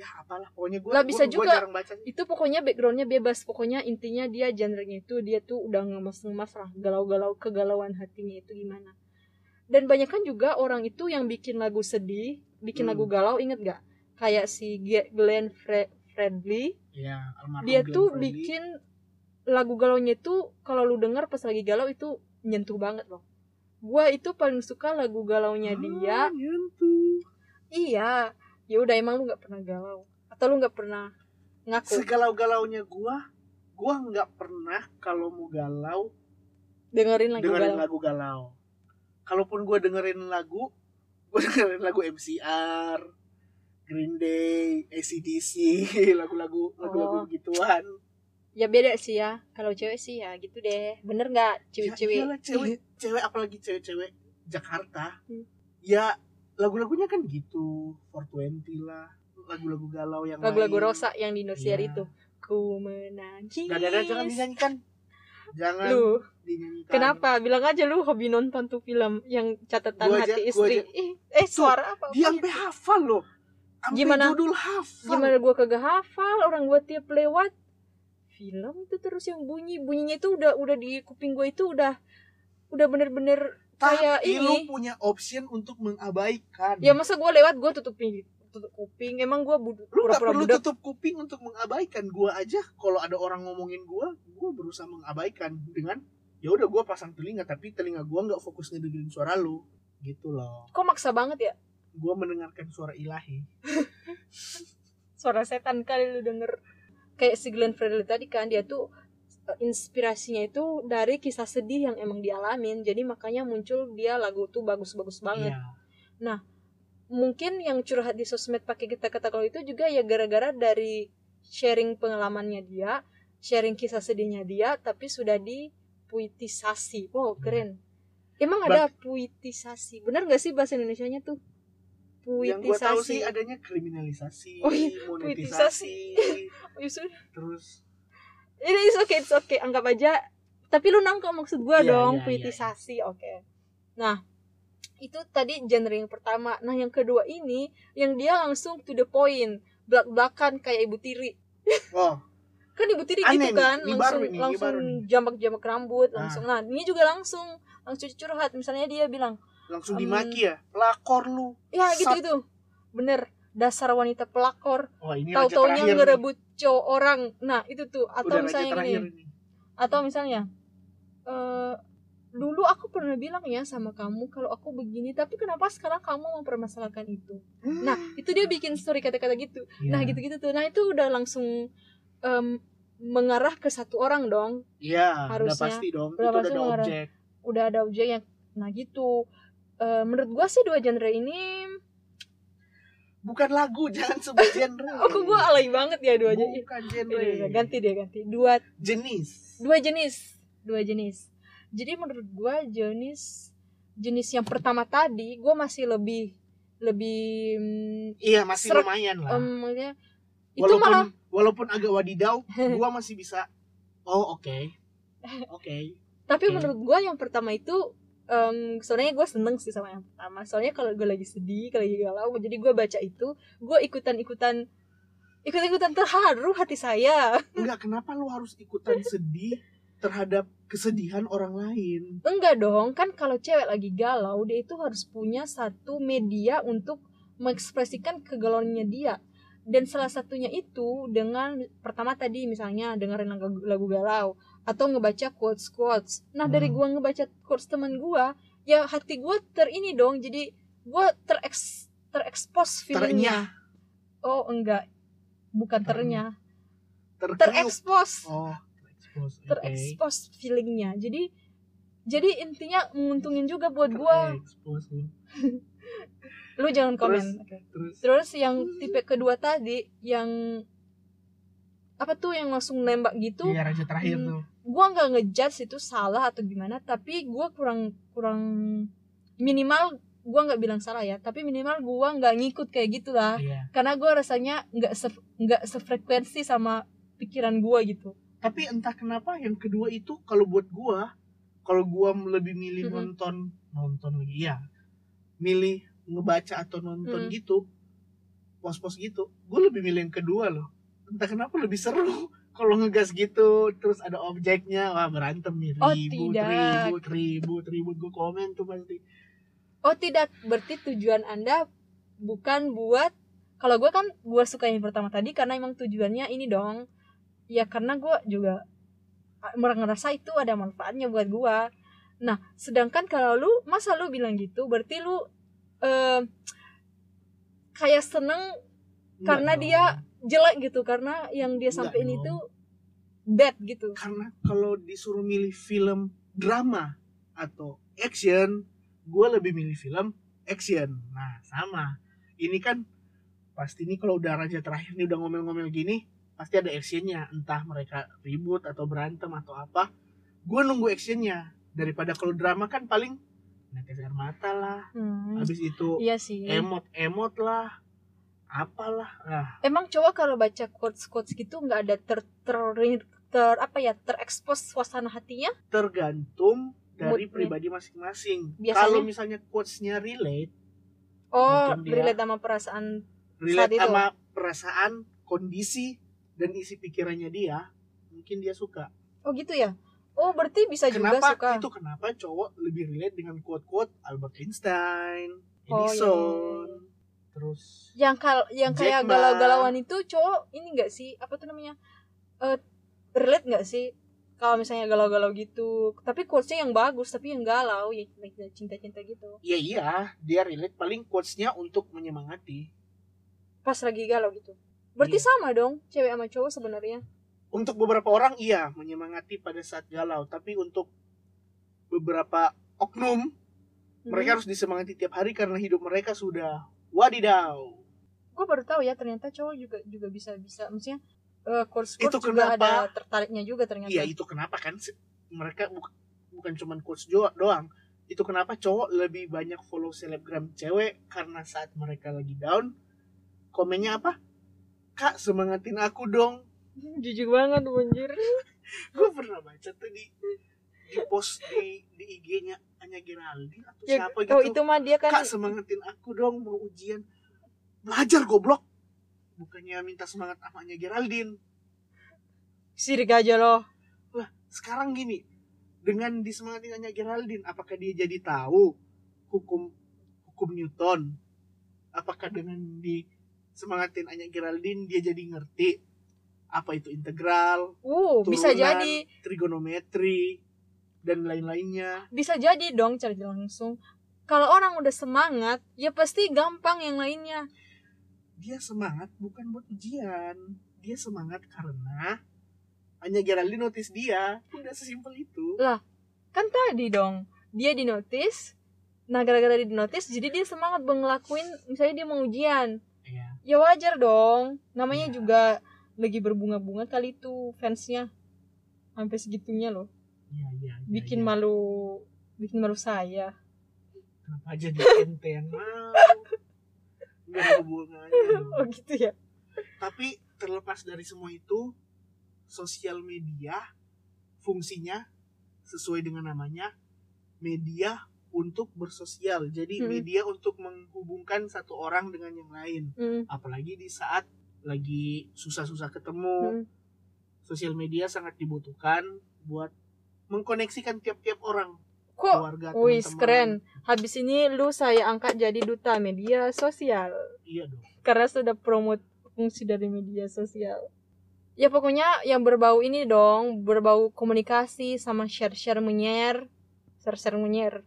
Ya apalah pokoknya gue Lah, bisa juga. jarang baca. itu pokoknya backgroundnya bebas pokoknya intinya dia genrenya itu dia tuh udah ngemas-ngemas lah galau-galau kegalauan hatinya itu gimana dan banyak kan juga orang itu yang bikin lagu sedih bikin Hmm. lagu galau inget gak kayak si Glenn Fre- Fredly Ya, almarhum dia Glenn tuh Fredly. bikin lagu galaunya itu kalau lu denger pas lagi galau itu nyentuh banget loh gua itu paling suka lagu galaunya dia Ah, nyentuh. iya ya udah emang lu nggak pernah galau atau lu nggak pernah ngaku Segalau-galaunya gua, gua nggak pernah kalau mau galau dengerin lagu dengerin galau lagu galau. Kalaupun gua dengerin lagu, gua dengerin lagu MCR, Green Day, ACDC, lagu-lagu lagu-lagu Oh. gituan. ya beda sih ya kalau cewek sih ya gitu deh bener nggak cewek-cewek Ya, iyalah, cewek, cewek apalagi cewek-cewek Jakarta. Hmm. Ya lagu-lagunya kan gitu, 420 lah, lagu-lagu galau yang lagu-lagu rosa yang di Indosiar Iya. itu ku menangis Gak ada jangan dinyanyikan. Jangan lu dinyanyikan. kenapa bilang aja lu hobi nonton tuh film yang catatan Gua aja- hati istri aja- Ih, eh suara apa Dia sampai hafal loh. Sampai Gimana? judul hafal. gimana gua kagak hafal orang gua tiap lewat film itu terus yang bunyi bunyinya itu udah udah di kuping gua itu udah udah bener-bener kayak Tapi lu ini. punya option untuk mengabaikan. ya masa gua lewat gua tutup kuping tutup kuping. Emang gua bud- lu gak perlu budak tutup kuping untuk mengabaikan. Gua aja kalau ada orang ngomongin gua gua berusaha mengabaikan. Dengan ya udah gua pasang telinga tapi telinga gua nggak fokus ngedengerin suara lu. Gitu loh. Kok maksa banget ya? Gua mendengarkan suara ilahi. Suara setan kali lu denger. Kayak si Glenn Fredly tadi kan dia tuh inspirasinya itu dari kisah sedih yang emang dialamin. Jadi makanya muncul dia lagu tuh bagus-bagus banget. Iya. mungkin yang curhat di sosmed pakai kata-kata kalau itu juga ya gara-gara dari sharing pengalamannya dia sharing kisah sedihnya dia tapi sudah dipuitisasi. Wow keren. Emang ada puitisasi? Benar nggak sih bahasa Indonesia nya tuh? Yang gua tahu sih puitisasi. adanya kriminalisasi Oh iya, monetisasi Oh, ya sudah. terus ini is okay it's okay. Anggap aja tapi lu nangkep maksud gua Iya, dong iya, puitisasi oke. Nah itu tadi genre yang pertama. Nah yang kedua ini yang dia langsung to the point belak belakan kayak ibu tiri. Oh. Kan ibu tiri Aneh gitu nih, kan ini langsung nih, ini langsung baru nih. jambak jambak rambut Ah. langsung. Nah ini juga langsung langsung curhat. Misalnya dia bilang langsung Em, dimaki ya pelakor lu. Ya Sat. gitu. Gitu bener dasar wanita pelakor. Oh ini tahu taunya ngerebut cowok orang nah itu tuh atau udah misalnya gini ini atau misalnya eh dulu aku pernah bilang ya sama kamu kalau aku begini tapi kenapa sekarang kamu mempermasalahkan itu nah itu dia bikin story kata-kata gitu Iya. nah gitu-gitu tuh nah itu udah langsung em, mengarah ke satu orang dong Iya, udah Harusnya. pasti dong. Udah itu udah pasti ada mengarah. objek. udah ada objeknya nah gitu Eh, menurut gua sih dua genre ini Bukan lagu, jangan sebut genre. aku gua alay banget ya dua genre Bukan Iya, genre. iya, ganti deh ganti dua Jenis. dua jenis dua jenis jadi menurut gua jenis jenis yang pertama tadi gua masih lebih lebih mm, Iya, masih Serak. lumayan lah. em, maksudnya, itu walaupun malah walaupun agak wadidaw, gua masih bisa. Oh, oke. Oke. tapi Oke. menurut gua yang pertama itu em, sebenarnya gue seneng sih sama yang pertama. Soalnya kalau gue lagi sedih kalau lagi galau jadi gue baca itu gue ikutan ikutan ikut ikutan terharu hati saya. Enggak, kenapa lu harus ikutan sedih terhadap kesedihan orang lain? enggak dong kan kalau cewek lagi galau dia itu harus punya satu media untuk mengekspresikan kegalauannya dia. Dan salah satunya itu dengan pertama tadi misalnya dengerin lagu, lagu galau atau ngebaca quotes quotes. Nah dari Hmm. gua ngebaca quotes teman gua ya hati gua ter ini dong jadi gua tereks terekspos feelingnya. Oh enggak. Bukan ternya terekspos Oh, terekspos. Terekspos feelingnya. Jadi jadi intinya menguntungin juga buat gua. Terekspos lu. jangan komen. Terus? Terus. Terus yang tipe kedua tadi yang apa tuh yang langsung nembak gitu? Iya raja terakhir Hmm. tuh gua nggak ngejudge itu salah atau gimana tapi gua kurang kurang minimal gua nggak bilang salah ya tapi minimal gua nggak ngikut kayak gitulah. Iya. Karena gua rasanya nggak se- nggak sefrekuensi sama pikiran gua gitu. Tapi entah kenapa yang kedua itu kalau buat gua kalau gua lebih milih Mm-mm. nonton nonton lagi ya milih ngebaca atau nonton Mm. gitu pos-pos gitu gua lebih milih yang kedua loh. Entah kenapa lebih seru kalau ngegas gitu terus ada objeknya wah berantem nih. Oh, ribut tidak. ribut ribut ribut. Gua komen tuh pasti. Oh tidak. Berarti tujuan anda bukan buat kalau gua kan gua suka yang pertama tadi karena emang tujuannya ini dong. Ya karena gua juga ngerasa itu ada manfaatnya buat gua. Nah sedangkan kalau lu masa lu bilang gitu? Berarti lu eh, kayak seneng Enggak Karena dong. dia- jelek gitu karena yang dia sampein dong. itu bad gitu. Karena kalau disuruh milih film drama atau action gue lebih milih film action. Nah sama. Ini kan pasti nih kalau udah raja terakhir nih udah ngomel-ngomel gini pasti ada actionnya. Entah mereka ribut atau berantem atau apa gue nunggu actionnya. Daripada kalau drama kan paling netes air mata lah. Hmm, habis itu iya sih. emot emot lah apalah nah emang cowok kalau baca quotes quotes gitu nggak ada ter ter ter apa ya terekspos suasana hatinya tergantung dari Moodnya. pribadi masing-masing. Kalau misalnya quotes-nya relate, oh relate sama perasaan relate itu. sama perasaan, kondisi dan isi pikirannya dia, mungkin dia suka. oh gitu ya oh berarti bisa juga kenapa suka itu kenapa cowok lebih relate dengan quote-quote Albert Einstein, Oh, iya, Edison, terus yang kal yang kayak galau-galauan itu cowok ini enggak sih? Apa tuh namanya? Eh relate nggak sih? Kalau misalnya galau-galau gitu. Tapi quotesnya yang bagus tapi yang galau ya cinta-cinta gitu. Iya iya, dia relate. Paling quotes-nya untuk menyemangati. pas lagi galau gitu. Berarti Iya. sama dong cewek sama cowok sebenarnya. Untuk beberapa orang iya. Menyemangati pada saat galau, tapi untuk beberapa oknum mereka harus disemangati tiap hari karena hidup mereka sudah wadidaw. gue baru tahu ya ternyata cowok juga juga bisa bisa maksudnya uh, course Itu course juga kenapa- ada tertariknya juga ternyata Iya itu kenapa kan mereka buk- bukan cuman coach doang. Itu kenapa cowok lebih banyak follow selebgram cewek karena saat mereka lagi down komennya apa? Kak semangatin aku dong. jujur banget anjir Gue pernah baca tuh di di post di di IG-nya Anya Geraldine atau ya, siapa gitu. oh itu mah dia kan Kak semangatin aku dong mau ujian. Belajar goblok. Bukannya minta semangat sama Anya Geraldine. sirik aja loh Lah, sekarang gini, dengan disemangatin Anya Geraldine, apakah dia jadi tahu hukum hukum Newton? Apakah dengan disemangatin Anya Geraldine dia jadi ngerti apa itu integral, uh bisa turunan, jadi trigonometri dan lain-lainnya? bisa jadi dong cari langsung kalau orang udah semangat ya pasti gampang yang lainnya Dia semangat bukan buat ujian. Dia semangat karena Anya Geraldine notice dia. Udah sesimpel itu. kan tadi dong dia di notice nah gara-gara di notice jadi dia semangat buat ngelakuin misalnya dia mau ujian Iya. ya wajar dong namanya Iya. juga lagi berbunga-bunga kali itu fansnya sampai segitunya loh Iya, iya, iya, bikin malu bikin malu saya Kenapa jadi ente yang mau? Ada hubungannya oh gitu ya Tapi terlepas dari semua itu, sosial media fungsinya sesuai dengan namanya media untuk bersosial. Jadi Hmm. media untuk menghubungkan satu orang dengan yang lain. Hmm, Apalagi di saat lagi susah-susah ketemu, hmm. sosial media sangat dibutuhkan buat mengkoneksikan tiap-tiap orang, kok keluarga, wis teman-teman. keren habis ini lu saya angkat jadi duta media sosial Iya dong. karena sudah promote fungsi dari media sosial. Ya pokoknya yang berbau ini dong, berbau komunikasi sama share-share menyer, share-share menyer.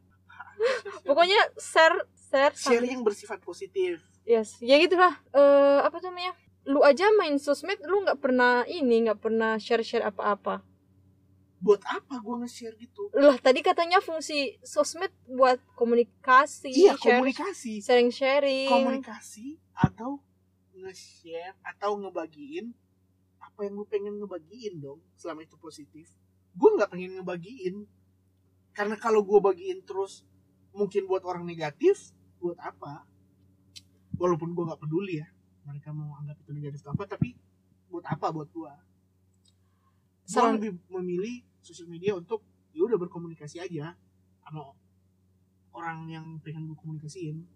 Pokoknya share, share, share yang bersifat positif. yes, ya gitulah. Eh apa tuh namanya? Lu aja main sosmed, lu nggak pernah ini, nggak pernah share-share apa-apa. Buat apa gue nge-share gitu? Lah tadi katanya fungsi sosmed buat komunikasi iya share- komunikasi. sharing sharing komunikasi atau nge-share atau ngebagiin apa yang lu pengen ngebagiin dong selama itu positif. Gue nggak pengen ngebagiin. Karena kalau gue bagiin terus mungkin buat orang negatif buat apa? Walaupun gue nggak peduli ya mereka mau anggap itu negatif apa tapi buat apa buat gue gue lebih memilih sosial media untuk ya udah berkomunikasi aja sama orang yang pengen gue komunikasiin.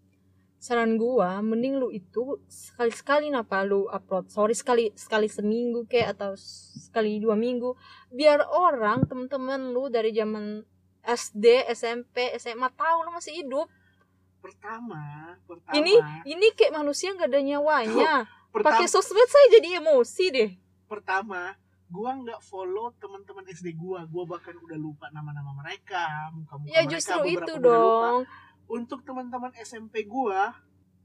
Saran gua mending lu itu sekali sekali napa lu upload? Sorry sekali sekali seminggu kayak atau sekali dua minggu. Biar orang temen-temen lu dari zaman SD SMP SMA tahu lu masih hidup. Pertama pertama ini ini kayak manusia nggak ada nyawanya. Pakai sosmed saya jadi emosi deh. Pertama gua nggak follow teman-teman SD gua. Gua bahkan udah lupa nama-nama mereka muka-muka ya mereka justru beberapa itu udah lupa. dong. Untuk teman-teman SMP gua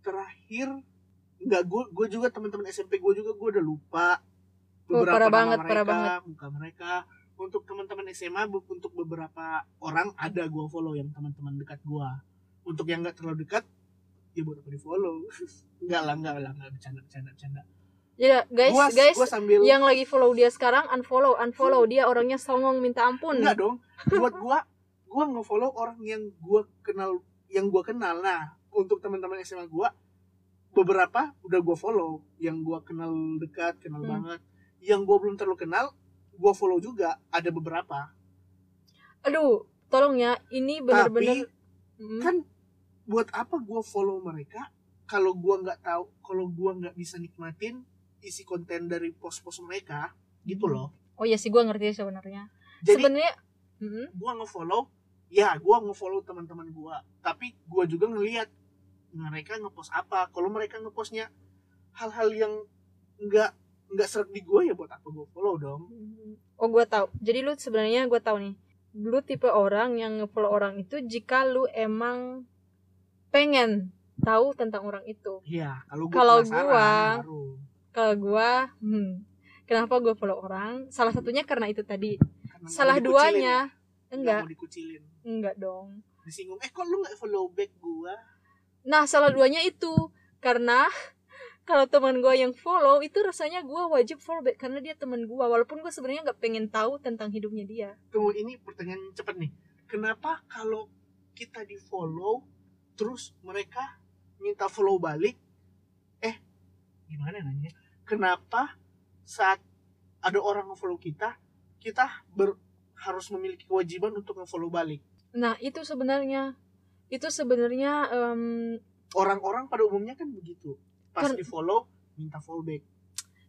terakhir nggak gua gua juga teman-teman SMP gua juga gua udah lupa Oh, parah nama banget, mereka, parah banget. muka mereka. Untuk teman-teman SMA untuk beberapa orang ada gua follow yang teman-teman dekat gua. Untuk yang nggak terlalu dekat ya buat apa di follow nggak lah nggak lah nggak bercanda bercanda bercanda ya guys gua, guys gua sambil yang lagi follow dia sekarang unfollow unfollow dia orangnya songong minta ampun Enggak dong. Buat gua gua nge-follow orang yang gua kenal yang gua kenal. Nah, untuk teman-teman SMA gua beberapa udah gua follow, yang gua kenal dekat, kenal Hmm. banget. Yang gua belum terlalu kenal, gua follow juga ada beberapa. aduh tolong ya ini bener-bener Hmm. Kan buat apa gua follow mereka kalau gua nggak tahu, kalau gua nggak bisa nikmatin isi konten dari post-post mereka gitu loh. oh ya sih gua ngerti sebenarnya Jadi sebenarnya gua nge-follow ya gua nge-follow teman-teman gua tapi gua juga ngelihat mereka ngepost apa kalau mereka ngepostnya hal-hal yang nggak nggak seret di gua ya buat apa gua follow dong Oh gue tahu. Jadi lu sebenarnya gue tahu nih. Lu tipe orang yang nge-follow orang itu jika lu emang pengen tahu tentang orang itu. iya kalau gua Kalau gua- baru Kalau gue, hmm, kenapa gue follow orang? Salah satunya karena itu tadi. Karena Salah duanya, ya. Nggak enggak, mau dikucilin enggak dong. disinggung eh kok lu nggak follow back gua Nah salah duanya itu karena kalau teman gue yang follow itu rasanya gue wajib follow back karena dia teman gue walaupun gue sebenarnya nggak pengen tahu tentang hidupnya dia. tunggu ini pertanyaan cepet nih kenapa kalau kita di follow terus mereka minta follow balik eh gimana nanya kenapa saat ada orang nge-follow kita kita ber- harus memiliki kewajiban untuk nge-follow balik? Nah itu sebenarnya. Itu sebenarnya em, orang-orang pada umumnya kan begitu. Pas Kan- di follow minta follow back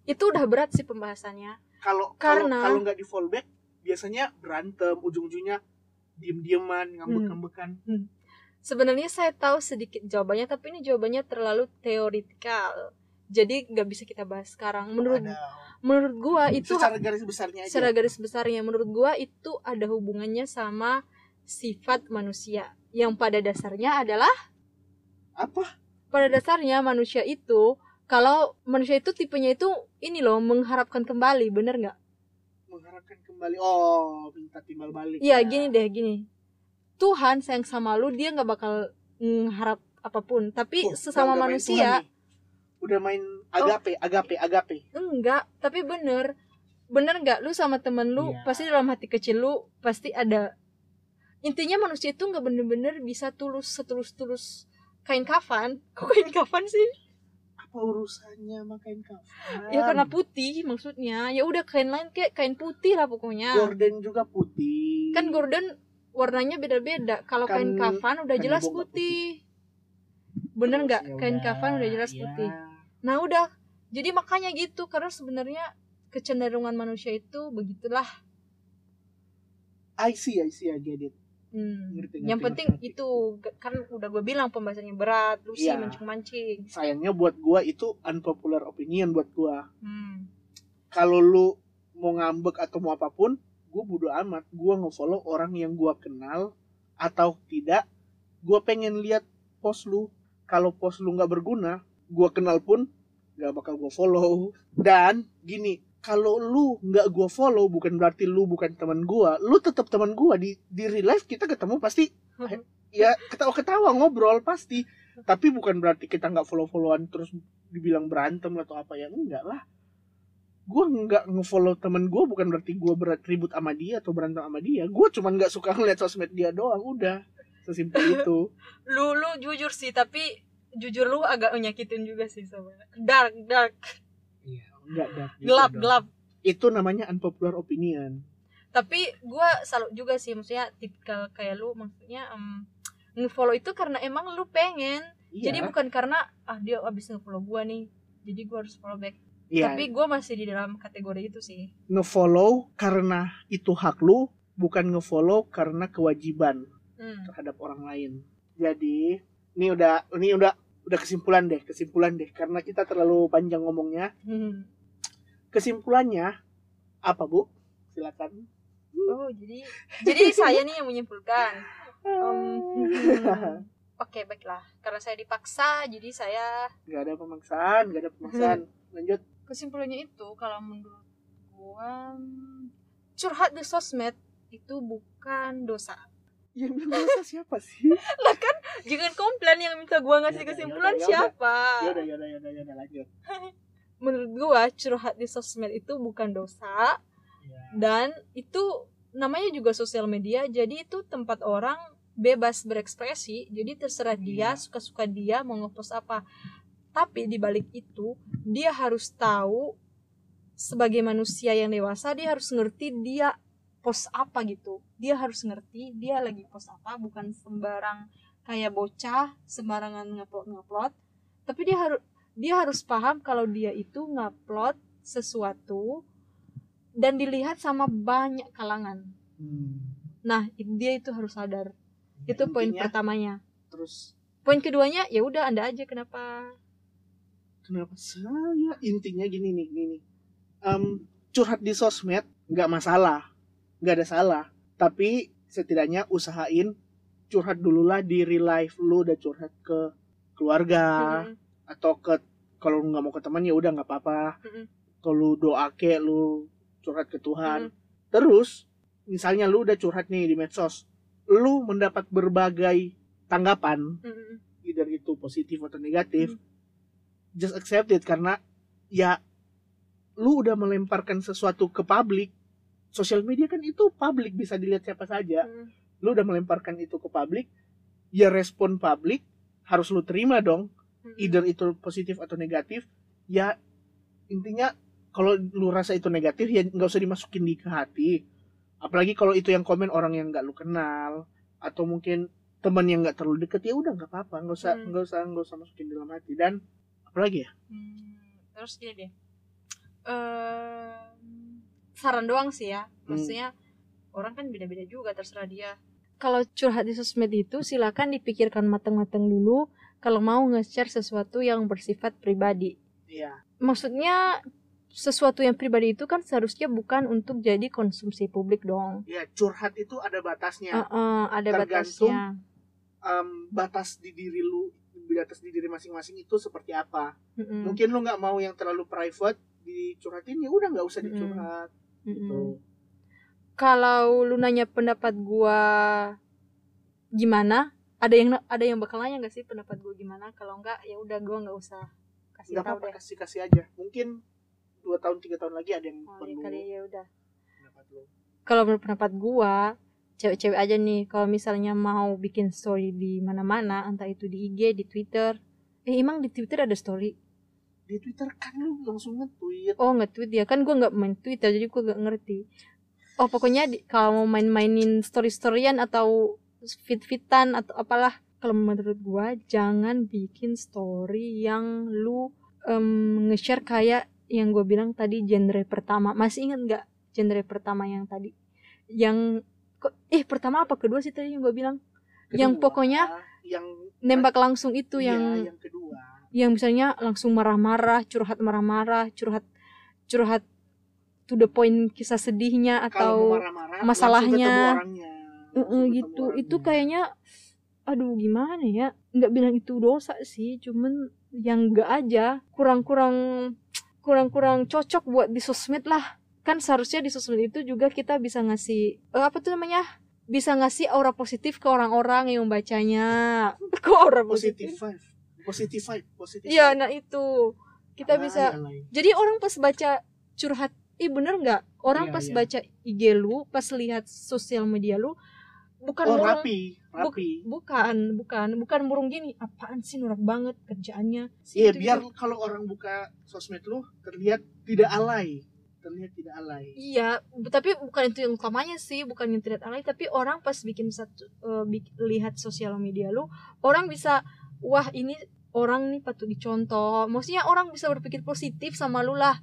itu udah berat sih pembahasannya. kalau Karena- kalau nggak di follow back biasanya berantem ujung-ujungnya diem-dieman ngambek-ngambekan. Sebenarnya saya tahu sedikit jawabannya, tapi ini jawabannya terlalu teoritikal. Jadi nggak bisa kita bahas sekarang. Menurut Ada- menurut gua itu secara garis besarnya aja secara garis besarnya, menurut gua itu ada hubungannya sama sifat manusia yang pada dasarnya adalah apa pada dasarnya manusia itu kalau manusia itu tipenya itu ini loh mengharapkan kembali, bener nggak? mengharapkan kembali oh minta timbal balik Iya ya. gini deh gini. Tuhan sayang sama lu dia nggak bakal mengharap apa pun, tapi Oh, sesama manusia. Udah main agape agape agape. Enggak tapi bener. Bener nggak? Lu sama temen lu Iya. pasti dalam hati kecil lu pasti ada intinya manusia itu nggak bener-bener bisa tulus setulus tulus kain kafan. Kok kain kafan sih? Apa urusannya sama kain kafan? Ya karena putih maksudnya. Ya udah kain lain kayak kain putih lah pokoknya. Gorden juga putih. Kan gorden warnanya beda-beda. Kalau kain Kan- kafan udah kan jelas nggak putih. bener nggak? ya kain kafan udah jelas ya. putih nah udah jadi makanya gitu karena sebenarnya kecenderungan manusia itu begitulah I see I see I get it Hmm. Ngerti, yang ngerti, penting ngerti. itu kan udah gue bilang pembahasannya berat lu sih Iya. mancing-mancing sayangnya buat gua itu unpopular opinion buat gua hmm. kalau lu mau ngambek atau mau apa pun gua bodo amat gua nge-follow orang yang gua kenal atau tidak gua pengen lihat post lu kalau post lu nggak berguna gua kenal pun nggak bakal gua follow. Dan gini kalau lu nggak gua follow bukan berarti lu bukan teman gua lu tetap teman gua. Di di real life kita ketemu pasti ya ketawa-ketawa ngobrol pasti. Tapi bukan berarti kita nggak follow-followan terus dibilang berantem atau apa ya enggak lah. Gue nggak ngefollow temen gue bukan berarti gue berat ribut sama dia atau berantem sama dia. Gue cuman nggak suka ngeliat sosmed dia doang udah. Sesimpel itu. Lu lu jujur sih tapi jujur lu agak menyakitin juga sih sebenarnya. Dark dark. Iya enggak gitu gelap dong. gelap. Itu namanya unpopular opinion. Tapi gue salut juga sih maksudnya tipikal kayak lu maksudnya em, ngefollow itu karena emang lu pengen. Iya. Jadi bukan karena ah dia abis ngefollow gue nih jadi gue harus follow back. Iya. Tapi gue masih di dalam kategori itu sih. Ngefollow karena itu hak lu bukan ngefollow karena kewajiban hmm. terhadap orang lain. Jadi ini udah ini udah udah kesimpulan deh, kesimpulan deh karena kita terlalu panjang ngomongnya. Hmm. Kesimpulannya apa, Bu? Silakan. oh jadi jadi saya nih yang menyimpulkan Um, Oke baiklah karena saya dipaksa jadi saya Gak ada pemaksaan, gak ada pemaksaan. Lanjut. kesimpulannya itu kalau menurut gua curhat di sosmed itu bukan dosa Yang bilang dosa siapa sih? jangan komplain yang minta gua ngasih Yaudah, kesimpulan yaudah, siapa Yaudah, yaudah, yaudah, yaudah, lanjut. menurut gua curhat di sosmed itu bukan dosa Ya. dan itu namanya juga sosial media jadi itu tempat orang bebas berekspresi jadi terserah dia Iya. suka-suka dia mau ngepost apa tapi di balik itu dia harus tahu sebagai manusia yang dewasa dia harus ngerti dia post apa gitu. Dia harus ngerti dia lagi post apa bukan sembarang kayak bocah sembarangan ngupload ngupload tapi dia harus dia harus paham kalau dia itu ngupload sesuatu dan dilihat sama banyak kalangan. Hmm. nah dia itu harus sadar. Itu poin pertamanya. Terus poin keduanya ya udah anda aja kenapa? Kenapa saya? Intinya gini nih gini nih. Em, curhat di sosmed nggak masalah nggak ada salah tapi setidaknya usahain curhat dulu lah di real life lu udah curhat ke keluarga Mm-mm. atau ke kalau lu nggak mau ke teman ya udah nggak apa-apa Mm-mm. kalau lu doa ke lu curhat ke Tuhan Mm-mm. terus misalnya lu udah curhat nih di medsos lu mendapat berbagai tanggapan Mm-mm. either itu positif atau negatif Hmm. just accept it karena ya lu udah melemparkan sesuatu ke publik sosial media kan itu publik bisa dilihat siapa saja. Mm. lu udah melemparkan itu ke publik ya respon publik harus lu terima dong. Mm-mm. either itu positif atau negatif ya intinya kalau lu rasa itu negatif ya nggak usah dimasukin di ke hati. Apalagi kalau itu yang komen orang yang nggak lu kenal atau mungkin teman yang nggak terlalu deket ya udah nggak apa-apa. Nggak usah Hmm. nggak usah nggak usah masukin dalam hati. Dan apalagi ya? Hmm, terus gini deh. Ehm, saran doang sih ya. Maksudnya orang kan beda-beda juga terserah dia. Kalau curhat di sosmed itu silakan dipikirkan matang-matang dulu kalau mau nge-share sesuatu yang bersifat pribadi. Iya. Maksudnya sesuatu yang pribadi itu kan seharusnya bukan untuk jadi konsumsi publik dong. Ya curhat itu ada batasnya. Heeh, ada Tergantung batasnya. Em, batas di diri lu batas di diri masing-masing itu seperti apa. Mm-mm, mungkin lu nggak mau yang terlalu private dicurhatin ya udah nggak usah dicurhat mm-mm. gitu kalau lu nanya pendapat gua gimana ada yang ada yang bakal nanya gak sih pendapat gua gimana? Kalau enggak ya udah gua nggak usah kasih tahu apa-apa deh. kasih kasih aja. Mungkin dua tahun tiga tahun lagi ada yang oh, ya perlu kali ya udah. kalau menurut pendapat gua cewek-cewek aja nih kalau misalnya mau bikin story di mana-mana entah itu di IG di Twitter eh emang di Twitter ada story di Twitter kan lu langsung nge-tweet. Oh nge-tweet ya kan gua nggak main Twitter jadi gua nggak ngerti. Oh pokoknya di- kalau mau main-mainin story-storyan atau fit-fitan atau apalah kalau menurut gua jangan bikin story yang lu em, nge-share kayak yang gue bilang tadi genre pertama. Masih ingat nggak genre pertama yang tadi? Yang kok eh pertama apa? Kedua sih tadi yang gue bilang. Yang Kedua, pokoknya yang nembak langsung itu iya, yang yang kedua yang misalnya langsung marah-marah curhat marah-marah curhat curhat to the point kisah sedihnya atau marah-marah masalahnya. langsung ketemu orangnya. Gitu itu kayaknya aduh gimana ya? Nggak bilang itu dosa sih cuman yang enggak aja kurang-kurang kurang-kurang cocok buat di sosmed lah. Kan seharusnya di sosmed itu juga kita bisa ngasih eh, apa tuh namanya? Bisa ngasih aura positif ke orang-orang yang membacanya. Ke aura positif. Positif positif vibe positif iya nah itu. Kita Alay, bisa jadi orang pas baca curhat ih bener nggak? Orang Iya, pas iya. baca IG lu pas lihat sosial media lu bukan oh murung rapi rapi. bukan bukan bukan murung gini. Apaan sih norak banget kerjaannya? Iya itu biar gitu. kalau orang buka sosmed lu terlihat tidak alay. Terlihat tidak alay. Iya tapi bukan itu yang utamanya sih bukan yang terlihat alay tapi orang pas bikin satu eh, bik- lihat sosial media lu orang bisa wah ini orang nih patut dicontoh. Maksudnya orang bisa berpikir positif sama lu lah.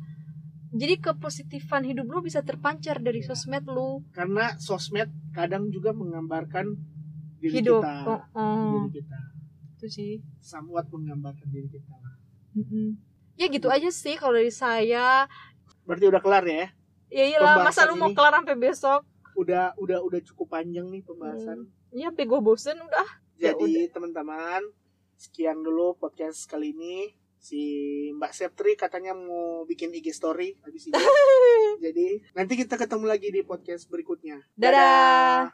Jadi kepositifan hidup lu bisa terpancar dari Iya. sosmed lu. Karena sosmed kadang juga menggambarkan diri hidup. kita. Oh, oh, diri kita. Itu sih. Somewhat menggambarkan diri kita lah. Mm-mm. ya gitu aja sih kalau dari saya. Berarti udah kelar ya? Ya iyalah masa lu mau kelar sampai besok? udah udah udah cukup panjang nih pembahasan. Ya sampai gue bosen udah. Ya jadi teman-teman sekian dulu podcast kali ini. Si Mbak Septri katanya mau bikin IG story habis ini. Jadi nanti kita ketemu lagi di podcast berikutnya. Dadah.